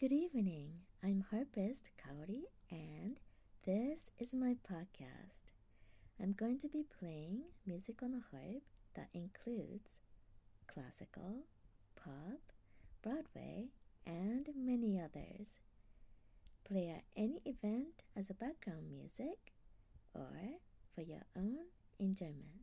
Good evening. I'm harpist Kaori, and this is my podcast. I'm going to be playing music on the harp that includes classical, pop, Broadway, and many others. Play at any event as a background music or for your own enjoyment.